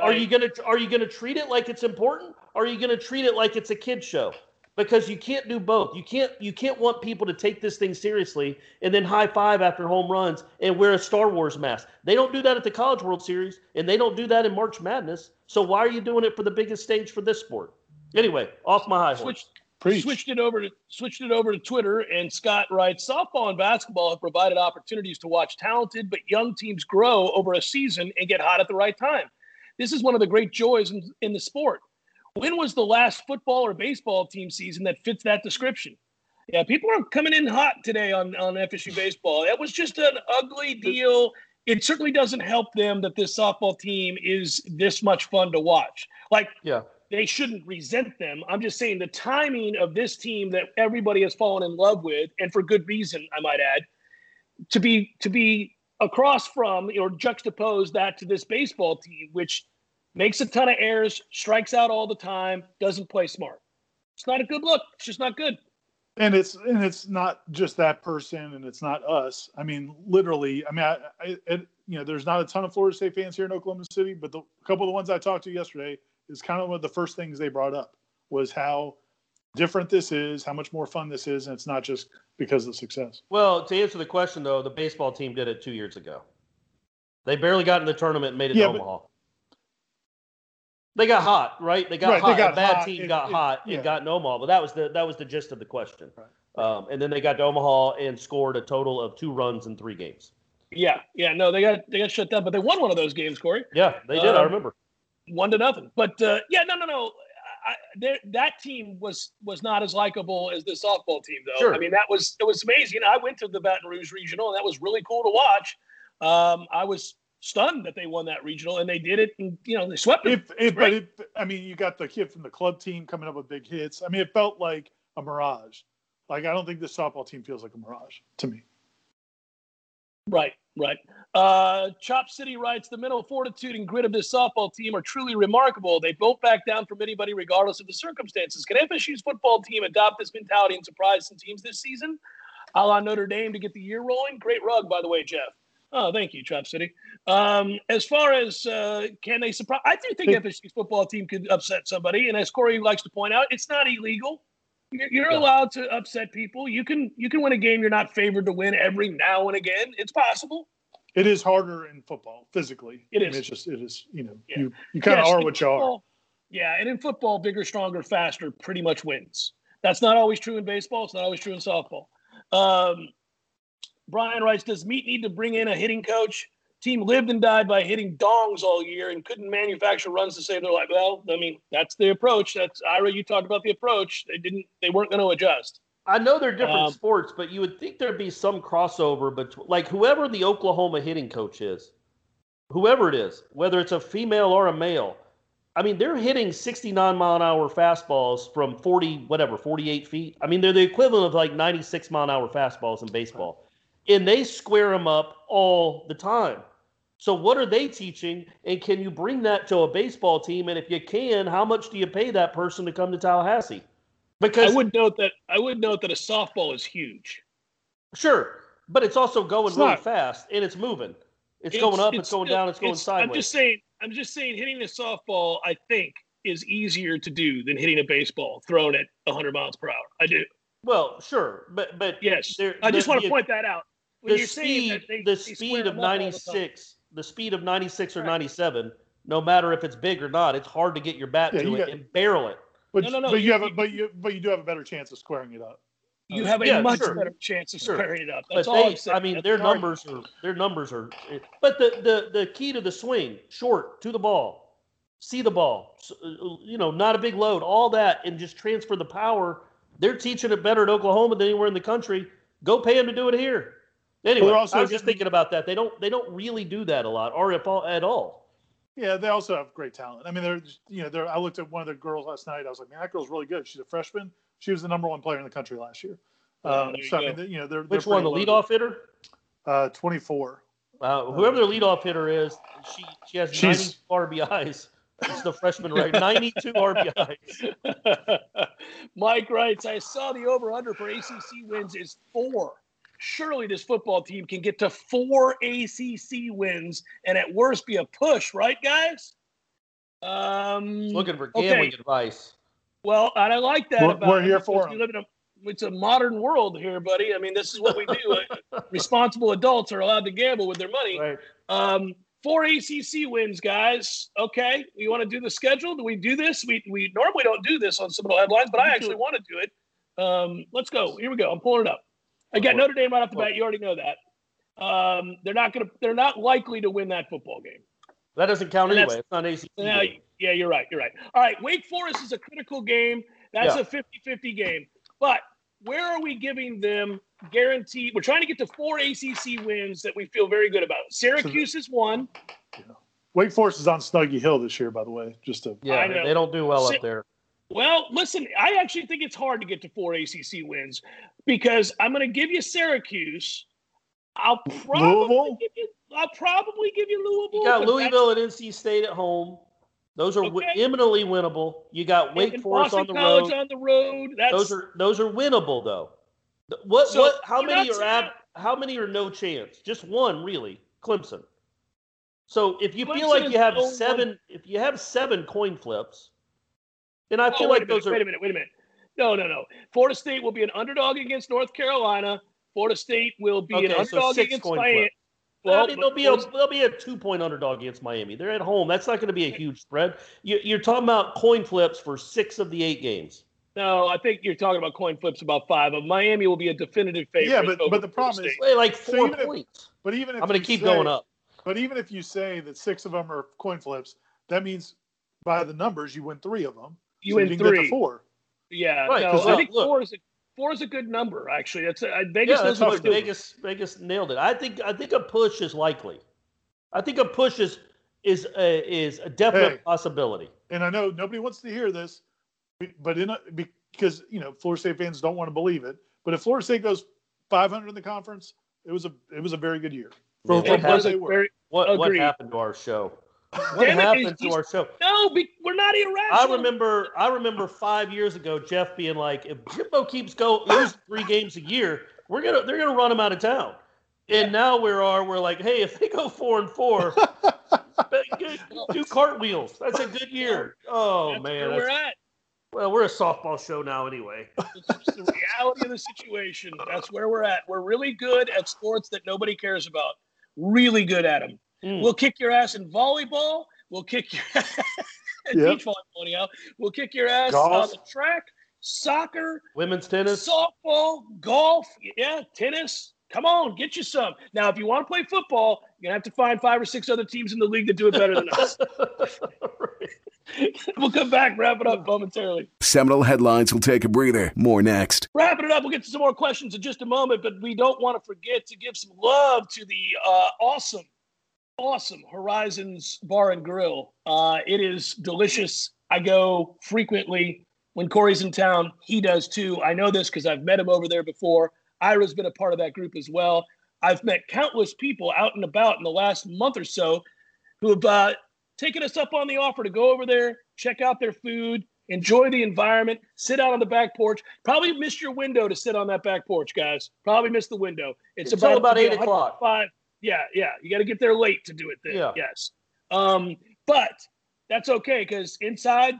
Are you gonna are you gonna treat it like it's important? Or are you gonna treat it like it's a kid show? Because you can't do both. You can't you can't want people to take this thing seriously and then high five after home runs and wear a Star Wars mask. They don't do that at the College World Series and they don't do that in March Madness. So why are you doing it for the biggest stage for this sport? Anyway, off my high horse. Switched, Preach. switched it over to switched it over to Twitter, and Scott writes: Softball and basketball have provided opportunities to watch talented but young teams grow over a season and get hot at the right time. This is one of the great joys in, in the sport. When was the last football or baseball team season that fits that description? Yeah, people are coming in hot today on, on FSU baseball. That was just an ugly deal. It certainly doesn't help them that this softball team is this much fun to watch. Like, Yeah. They shouldn't resent them. I'm just saying the timing of this team that everybody has fallen in love with, and for good reason, I might add, to be to be across from or juxtapose that to this baseball team, which makes a ton of errors, strikes out all the time, doesn't play smart. It's not a good look. It's just not good. and it's and it's not just that person and it's not us i mean literally i mean i, I it, you know there's not a ton of florida state fans here in oklahoma city but the a couple of the ones i talked to yesterday is kind of one of the first things they brought up was how different this is how much more fun this is and it's not just because of success Well, to answer the question though, the baseball team did it two years ago. They barely got in the tournament and made it Yeah, to but- Omaha. They got hot, right? They got Right, they hot. got a bad hot team and- got and- hot yeah. and got in Omaha, but that was the that was the gist of the question. Um, and then they got to Omaha and scored a total of two runs in three games. Yeah, yeah, no, they got they got shut down, but they won one of those games, Corey. Yeah, they did. I Um, remember. One to nothing. But uh, yeah, no, no, no. I, that team was was not as likable as the softball team, though. Sure. I mean, that was it was amazing. I went to the Baton Rouge regional, and that was really cool to watch. Um, I was stunned that they won that regional, and they did it, and you know they swept it. if, but if i mean you got the kid from the club team coming up with big hits i mean it felt like a mirage like i don't think the softball team feels like a mirage to me Right, right. Uh, Chop City writes the mental fortitude and grit of this softball team are truly remarkable. They both back down from anybody, regardless of the circumstances. Can FSU's football team adopt this mentality and surprise some teams this season? A la Notre Dame to get the year rolling. Great rug, by the way, Jeff. Oh, thank you, Chop City. Um, as far as uh, can they surprise, I do think FSU's football team could upset somebody. And as Corey likes to point out, it's not illegal. You're, you're allowed to upset people. You can you can win a game you're not favored to win every now and again. It's possible. it is harder in football physically It I mean, it's just it is you know Yeah. you you kind of Yes, are what you are Yeah, and in football, bigger, stronger, faster pretty much wins. That's not always true in baseball. It's not always true in softball. Um, Brian writes, does Meat need to bring in a hitting coach? Team lived and died by hitting dongs all year and couldn't manufacture runs to save their life. Well, I mean, that's the approach. That's Ira. You talked about the approach. They didn't. They weren't going to adjust. I know they're different Um, sports, but you would think there'd be some crossover between, like whoever the Oklahoma hitting coach is, whoever it is, whether it's a female or a male. I mean, they're hitting 69 mile an hour fastballs from 40, whatever, 48 feet. I mean, they're the equivalent of like 96 mile an hour fastballs in baseball, and they square them up all the time. So, what are they teaching? And can you bring that to a baseball team? And if you can, how much do you pay that person to come to Tallahassee? Because I would note that I would note that a softball is huge. Sure, but it's also going It's really not. fast and it's moving. It's, going up, it's, going down, it's going sideways. I'm just saying. I'm just saying, hitting a softball. I think is easier to do than hitting a baseball thrown at 100 miles per hour. I do. Well, sure, but but Yes, there- I just want to point that out. When the you're saying speed, that they, the speed of them up all the time. 96, the speed of 96 or 97, no matter if it's big or not, it's hard to get your bat Yeah, to you it got- and barrel it. But, No, no, no, but you you- have a but you but you do have a better chance of squaring it up. You have a Yeah, much sure. better chance of Sure. squaring it up. But That's all they, I'm saying. I mean, That's their the argument. numbers are their numbers are. But the the the key to the swing, short to the ball, see the ball, you know, not a big load, all that, and just transfer the power. They're teaching it better at Oklahoma than anywhere in the country. Go pay them to do it here. Anyway, They're also I was just thinking about that. They don't they don't really do that a lot, or if all, at all. Yeah, they also have great talent. I mean, they're you know, they're. I looked at one of the girls last night. I was like, man, that girl's really good. She's a freshman. She was the number one player in the country last year. Yeah, Um, there you so I mean, you know, they're Which they're one, the pretty leadoff hitter? Uh, twenty four. Uh, whoever their leadoff hitter is, she she has She's- 92 RBIs. It's the freshman, right? 92 RBIs. Mike writes, I saw the over under for ACC wins is four. Surely this football team can get to four ACC wins and at worst be a push, right, guys? Um, Looking for Okay. gambling advice. Well, and I like that. We're- about we're here because for we 'em. live in a it's a modern world here, buddy. I mean, this is what we do. Responsible adults are allowed to gamble with their money. Right. Um, four ACC wins, guys. Okay, you want to do the schedule? Do we do this? We we normally don't do this on Seminole headlines, but I actually want to do it. Um, let's go. Here we go. I'm pulling it up. I got Notre Dame right off the bat. You already know that. Um, they're not going to. They're not likely to win that football game. That doesn't count And anyway. that's- It's not ACC. Yeah, yeah, you're right. You're right. All right, Wake Forest is a critical game. That's Yeah. a 50-50 game. But where are we giving them guaranteed? We're trying to get to four ACC wins that we feel very good about. Syracuse is one. Yeah. Wake Forest is on Snuggy Hill this year, by the way. Just to Yeah, I know. they don't do well Si- up there. Well, listen, I actually think it's hard to get to four ACC wins because I'm going to give you Syracuse. I'll probably Louisville? give you. I'll probably give you Louisville. You got Louisville and NC State at home. Those are wi- Okay. eminently winnable. You got Wake and Forest on the College road. on the road. That's Those are those are winnable though. What So, what? How many are ab- How many are no chance? Just one really. Clemson. So if you Clemson feel like you have the only seven, if you have seven coin flips, and I Oh, feel wait like a minute, are wait a minute, wait a minute. No, no, no. Florida State will be an underdog against North Carolina. Florida State will be an Okay, so underdog six against Miami. Well, I mean, they'll be a they'll be a two point underdog against Miami. They're at home. That's not going to be a huge spread. You, you're talking about coin flips for six of the eight games. no, I think you're talking about coin flips about five of Miami will be a definitive favorite. Yeah, but- but the Florida problem is- State. Wait, like So four even if- points. But even if I'm going to keep say- going up. But even if you say that six of them are coin flips, that means by the numbers you win three of them. You so win you can get three. to four. Yeah, Right, no, 'cause I think look. four is a four is a good number. Actually, that's a, Vegas yeah, that's doesn't what do. Vegas Vegas nailed it. I think I think a push is likely. I think a push is is a, is a definite Hey. possibility. And I know nobody wants to hear this, but in a, because you know Florida State fans don't want to believe it. But if Florida State goes 500 in the conference, it was a it was a very good year. For, Man, for what was a very- What what happened to our show? What Damn it, happened to our show? No, be, we're not irrational. I remember I remember five years ago Jeff being like, if Jimbo keeps go losing three games a year, we're gonna they're gonna run him out of town. And now we are we're like, hey, if they go four and four, good- do cartwheels. That's a good year. Oh That's man, we're at. well, we're a softball show now anyway. It's the reality of the situation. That's where we're at. We're really good at sports that nobody cares about. Really good at them. Mm. We'll kick your ass in volleyball. We'll kick your Yep. beach volleyball anyhow. We'll kick your ass Golf. on the track, soccer, Women's tennis. softball, golf, yeah, tennis. Come on, get you some. Now, if you want to play football, you're gonna have to find five or six other teams in the league that do it better than us. we'll come back, wrap it up momentarily. Seminole Headlines will take a breather. More next. Wrapping it up, we'll get to some more questions in just a moment, but we don't want to forget to give some love to the uh, awesome, awesome Horizons Bar and Grill. Uh, it is delicious. I go frequently when Corey's in town. He does too. I know this because I've met him over there before. Ira's been a part of that group as well. I've met countless people out and about in the last month or so who have uh, taken us up on the offer to go over there, check out their food, enjoy the environment, sit out on the back porch. Probably missed your window to sit on that back porch, guys. Probably missed the window. It's, It's about be 8 o'clock. 105. Yeah, yeah. You got to get there late to do it then. Yeah. Yes. Um, but that's okay because inside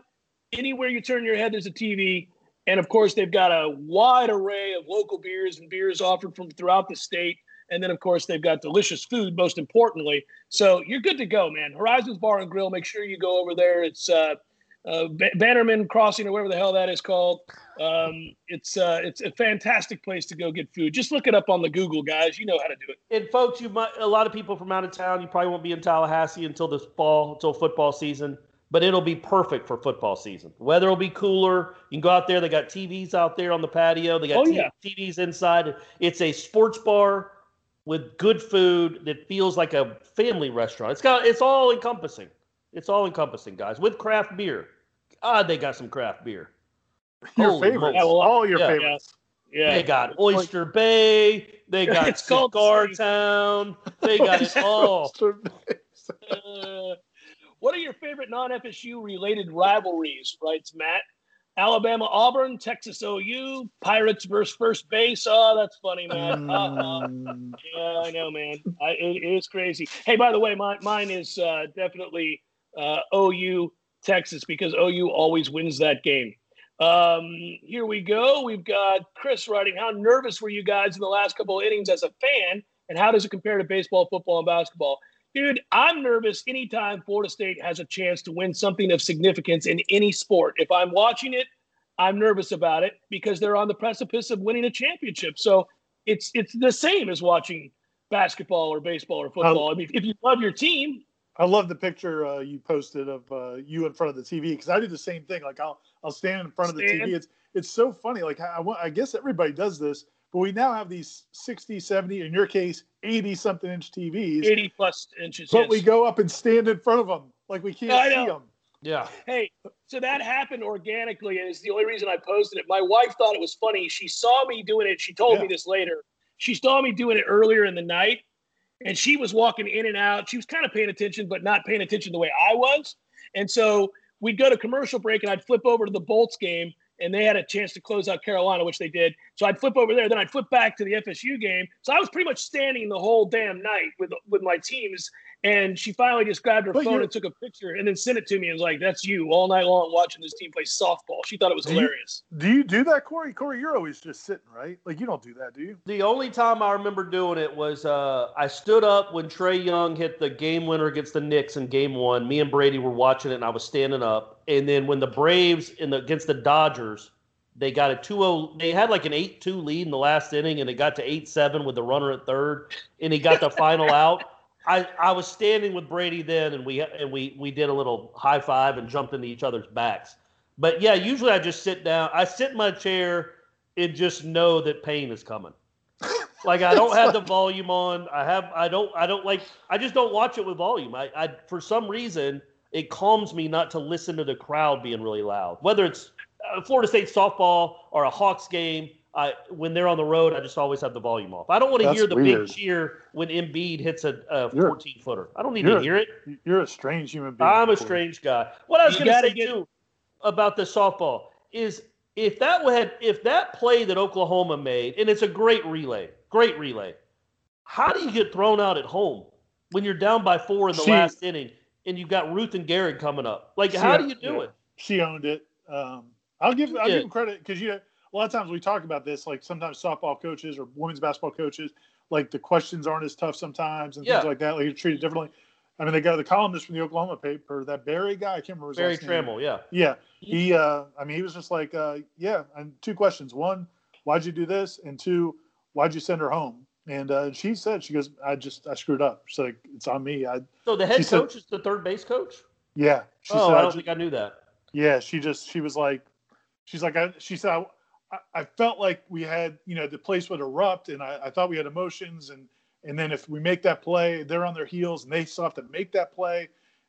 Anywhere you turn your head, there's a TV. And of course, they've got a wide array of local beers and beers offered from throughout the state. And then, of course, they've got delicious food, most importantly. So you're good to go, man. Horizons Bar and Grill, make sure you go over there. It's uh, uh, Bannerman Crossing or whatever the hell that is called. Um, it's uh, it's a fantastic place to go get food. Just look it up on the Google, guys. You know how to do it. And folks, you might a lot of people from out of town. You probably won't be in Tallahassee until this fall, until football season. But it'll be perfect for football season. Weather will be cooler. You can go out there. They got TVs out there on the patio. They got Oh, t- yeah. TVs inside. It's a sports bar with good food that feels like a family restaurant. It's got it's all encompassing. It's all encompassing, guys, with craft beer. God, they got some craft beer. Your Holy favorites. moly. all your Yeah. favorites. Yeah. They got Oyster Bay. They got It's called Cigar City. Town. They got it all. Uh, what are your favorite non-FSU related rivalries? Writes Matt. Alabama Auburn, Texas OU, Pirates versus first base. Oh, that's funny, man. Mm, Yeah, I know, man. I, it, it is crazy. Hey, by the way, my, mine is uh, definitely uh, OU Texas because OU always wins that game. Um, here we go. We've got Chris writing. How nervous were you guys in the last couple of innings as a fan, and how does it compare to baseball, football, and basketball? Dude, I'm nervous anytime Florida State has a chance to win something of significance in any sport. If I'm watching it, I'm nervous about it because they're on the precipice of winning a championship. So it's it's the same as watching basketball or baseball or football. I mean, if you love your team, I love the picture uh, you posted of uh, you in front of the TV because I do the same thing. Like I'll I'll stand in front of the TV. It's it's so funny. Like I, I I guess everybody does this, but we now have these 60, 70, in your case, 80 something inch TVs. 80 plus inches. But yes. we go up and stand in front of them like we can't I see know. them. Yeah. Hey, so that happened organically, and it's the only reason I posted it. My wife thought it was funny. She saw me doing it. She told me this later. She saw me doing it earlier in the night, and she was walking in and out. She was kind of paying attention, but not paying attention the way I was. And so we'd go to commercial break, and I'd flip over to the Bolts game, and they had a chance to close out Carolina, which they did. So I'd flip over there, then I'd flip back to the FSU game. So I was pretty much standing the whole damn night with with my teams. And she finally just grabbed her But phone and took a picture and then sent it to me and was like, "That's you all night long watching this team play softball." She thought it was Do you- hilarious. Do you do that, Corey? Corey, you're always just sitting, right? Like you don't do that, do you? The only time I remember doing it was uh, I stood up when Trae Young hit the game winner against the Knicks in Game One. Me and Brady were watching it, and I was standing up. And then when the Braves in the against the Dodgers, they got a 2-0. They had like an 8-2 lead in the last inning, and it got to 8-7 with the runner at third, and he got the final out. I, I was standing with Brady then, and we and we we did a little high five and jumped into each other's backs. But yeah, usually I just sit down. I sit in my chair and just know that pain is coming. Like I don't have the volume on. I have. I don't. I don't like. I just don't watch it with volume. I. I for some reason it calms me not to listen to the crowd being really loud. Whether it's Florida State softball or a Hawks game, I when they're on the road, I just always have the volume off. I don't want to That's hear the weird. big cheer when Embiid hits a, a 14 footer. I don't need you're- to hear it. You're a strange human being. I'm a strange guy. What I was going to say get- too about the softball is if that had if that play that Oklahoma made, and it's a great relay, great relay. How do you get thrown out at home when you're down by four in the See- last inning and you've got Ruth and Garrett coming up? Like, how do you do yeah. it? She owned it. Um, I'll give I'll give him credit because you know, a lot of times we talk about this. Like sometimes softball coaches or women's basketball coaches, like the questions aren't as tough sometimes and Yeah. things like that. Like you're treated differently. I mean, they got the columnist from the Oklahoma paper, that Berry guy. I can't remember his Berry. Tramel, yeah. Yeah, he. Uh, I mean, he was just like, uh, yeah. And two questions: one, why'd you do this? And two, why'd you send her home? And uh, she said, she goes, I just I screwed up. She's like, it's on me. I So the head She said- coach is the third base coach. yeah. She oh, said, I I don't ju- think I knew that. yeah, she just she was like, she's like, I, she said, I, I- I felt like we had, you know, the place would erupt, and I, I thought we had emotions, and and then if we make that play, they're on their heels, and they still have to make that play,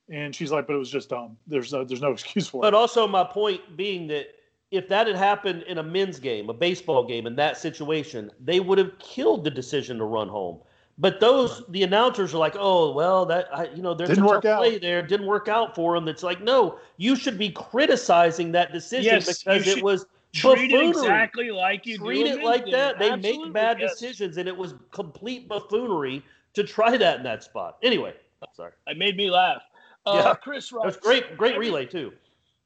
and she's like, but it was just dumb. There's no, there's no excuse for But it. But also, my point being that if that had happened in a men's game, a baseball game, in that situation, they would have killed the decision to run home. But those, the announcers are like, "Oh, well, that I, you know, there's Didn't a work out. play there. Didn't work out for them." It's like, no, you should be criticizing that decision Yes, because it should was Treat it exactly like you Treat do. it like that. They Absolutely, make bad yes. decisions, and it was complete buffoonery to try that in that spot. Anyway, sorry. It made me laugh. Uh, Yeah. Chris That was great, great every- relay too.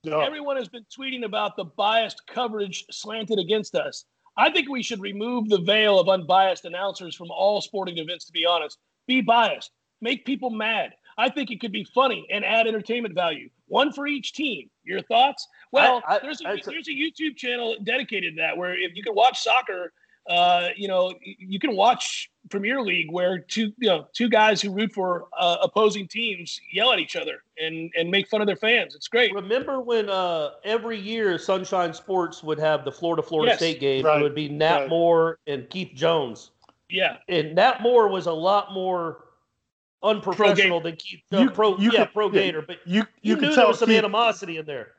Yeah. Everyone has been tweeting about the biased coverage slanted against us. I think we should remove the veil of unbiased announcers from all sporting events, to be honest. Be biased, make people mad. I think it could be funny and add entertainment value. One for each team. Your thoughts? Well, I- I- there's, a, I- there's a YouTube channel dedicated to that where if you can watch soccer, uh, you know, you can watch Premier League where two, you know, two guys who root for uh, opposing teams yell at each other and and make fun of their fans. It's great. Remember when uh, every year Sunshine Sports would have the Florida Florida Yes. State game? Right. It would be Nat Right. Moore and Keith Jones. Yeah. And Nat Moore was a lot more unprofessional than Keith. Uh, You- pro, you yeah, could- pro yeah, Gator, but You you, you knew could there tell was some Keith, animosity in there.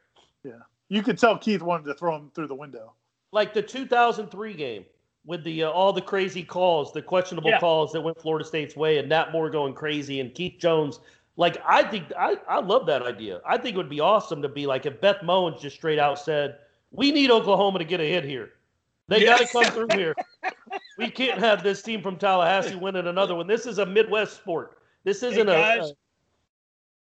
You could tell Keith wanted to throw him through the window. Like the 2003 game with the uh, all the crazy calls, the questionable Yeah. calls that went Florida State's way, and Nat Moore going crazy, and Keith Jones. Like I think I, I love that idea. I think it would be awesome to be like if Beth Mowins just straight out said, "We need Oklahoma to get a hit here. They Yeah. got to come through here. We can't have this team from Tallahassee winning another one. This is a Midwest sport. This isn't a, guys,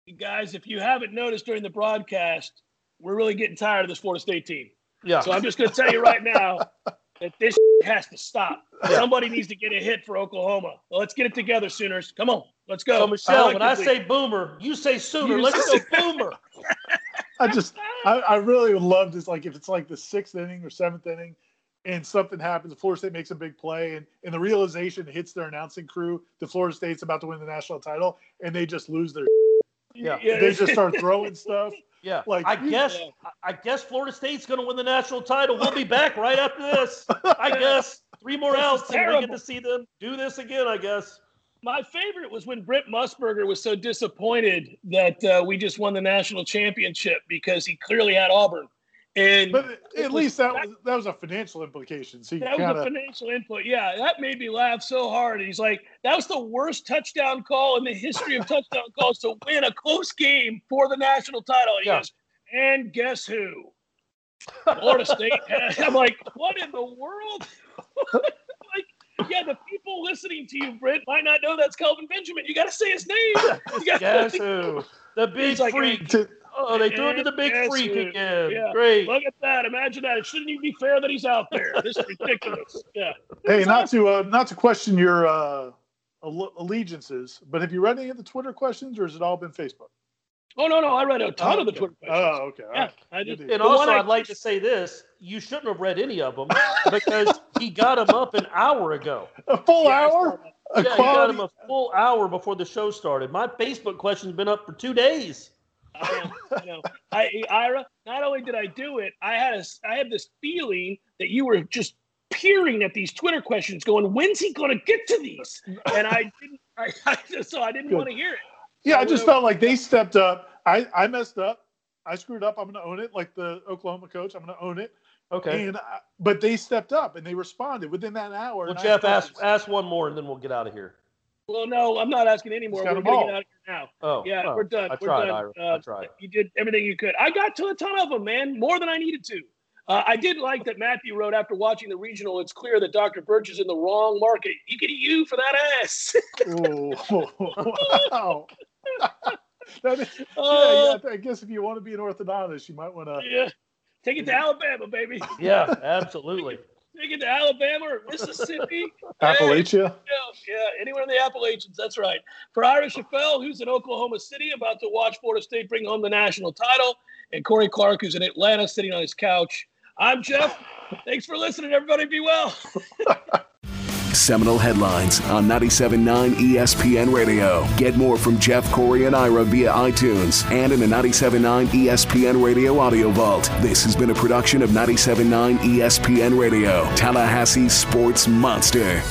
a Guys, if you haven't noticed during the broadcast, we're really getting tired of this Florida State team. yeah. So I'm just going to tell you right now that this has to stop. Somebody needs to get a hit for Oklahoma. Well, let's get it together, Sooners. Come on, let's go. So Michelle, when I Collectively. say boomer, you say sooner. You Let's say- go boomer. I just, I, I really would love this. Like if it's like the sixth inning or seventh inning, and something happens, Florida State makes a big play, and, and the realization hits their announcing crew that Florida State's about to win the national title, and they just lose their. Yeah. They just start throwing stuff. Yeah, Like, I guess I- I guess Florida State's going to win the national title. We'll be back right after this. I guess three more This is outs and we get to see them do this again. I guess. My favorite was when Brent Musburger was so disappointed that uh, we just won the national championship because he clearly had Auburn. And But at was- least that was that was a financial implication. So That was a financial input. Yeah, that made me laugh so hard. He's like, that was the worst touchdown call in the history of touchdown calls to win a close game for the national title. He Yeah. goes, and guess who? Florida State. I'm like, what in the world? like, yeah, the people listening to you, Brent, might not know that's Kelvin Benjamin. You got to say his name. You gotta- Guess who? The big like, freak. Oh, they threw it to the big Guess freak who? again. Yeah. Great. Look at that. Imagine that. It shouldn't even be fair that he's out there. This is ridiculous. Yeah. hey, not to uh, not to question your uh, allegiances, but have you read any of the Twitter questions, or has it all been Facebook? Oh, no, no. I read a ton Oh, of the okay. Twitter questions. Oh, okay. Yeah, right. I did. And The also, one I- I'd like to say this: you shouldn't have read any of them because he got them up an hour ago. A full Yeah, hour. A Yeah, he got quality. him a full hour before the show started. My Facebook question's been up for two days. I know, I know. I, Ira, not only did I do it, I had a, I had this feeling that you were just peering at these Twitter questions, going, "When's he going to get to these?" And I didn't. I, I so I didn't Good. want to hear it. Yeah, I just uh, felt like they stepped up. I, I messed up. I screwed up. I'm going to own it. Like the Oklahoma coach, I'm going to own it. Okay. And I, but they stepped up and they responded within that hour. Well, Jeff, ask ask one more, and then we'll get out of here. Well, no, I'm not asking anymore. We're them going to all. get out of here now. Oh, Yeah, oh, we're done. I we're tried, done. Ira. Uh, I tried. You did everything you could. I got to a ton of them, man, more than I needed to. Uh, I did like that Matthew wrote after watching the regional. It's clear that Dr. Birch is in the wrong market. You get a U for that ass. Oh, wow. That is- yeah, Oh. yeah, I guess if you want to be an orthodontist, you might want to. yeah, take it to Alabama, baby. Yeah, absolutely. Take it to Alabama or Mississippi. Appalachia. Yeah, anywhere in the Appalachians. That's right. For Ira Schoffel, who's in Oklahoma City, about to watch Florida State bring home the national title, and Corey Clark, who's in Atlanta, sitting on his couch. I'm Jeff. Thanks for listening, everybody. Be well. Seminole headlines on 97.9 ESPN Radio. Get more from Jeff, Corey, and Ira via iTunes and in the 97.9 ESPN Radio audio vault. This has been a production of 97.9 ESPN Radio, Tallahassee's sports monster.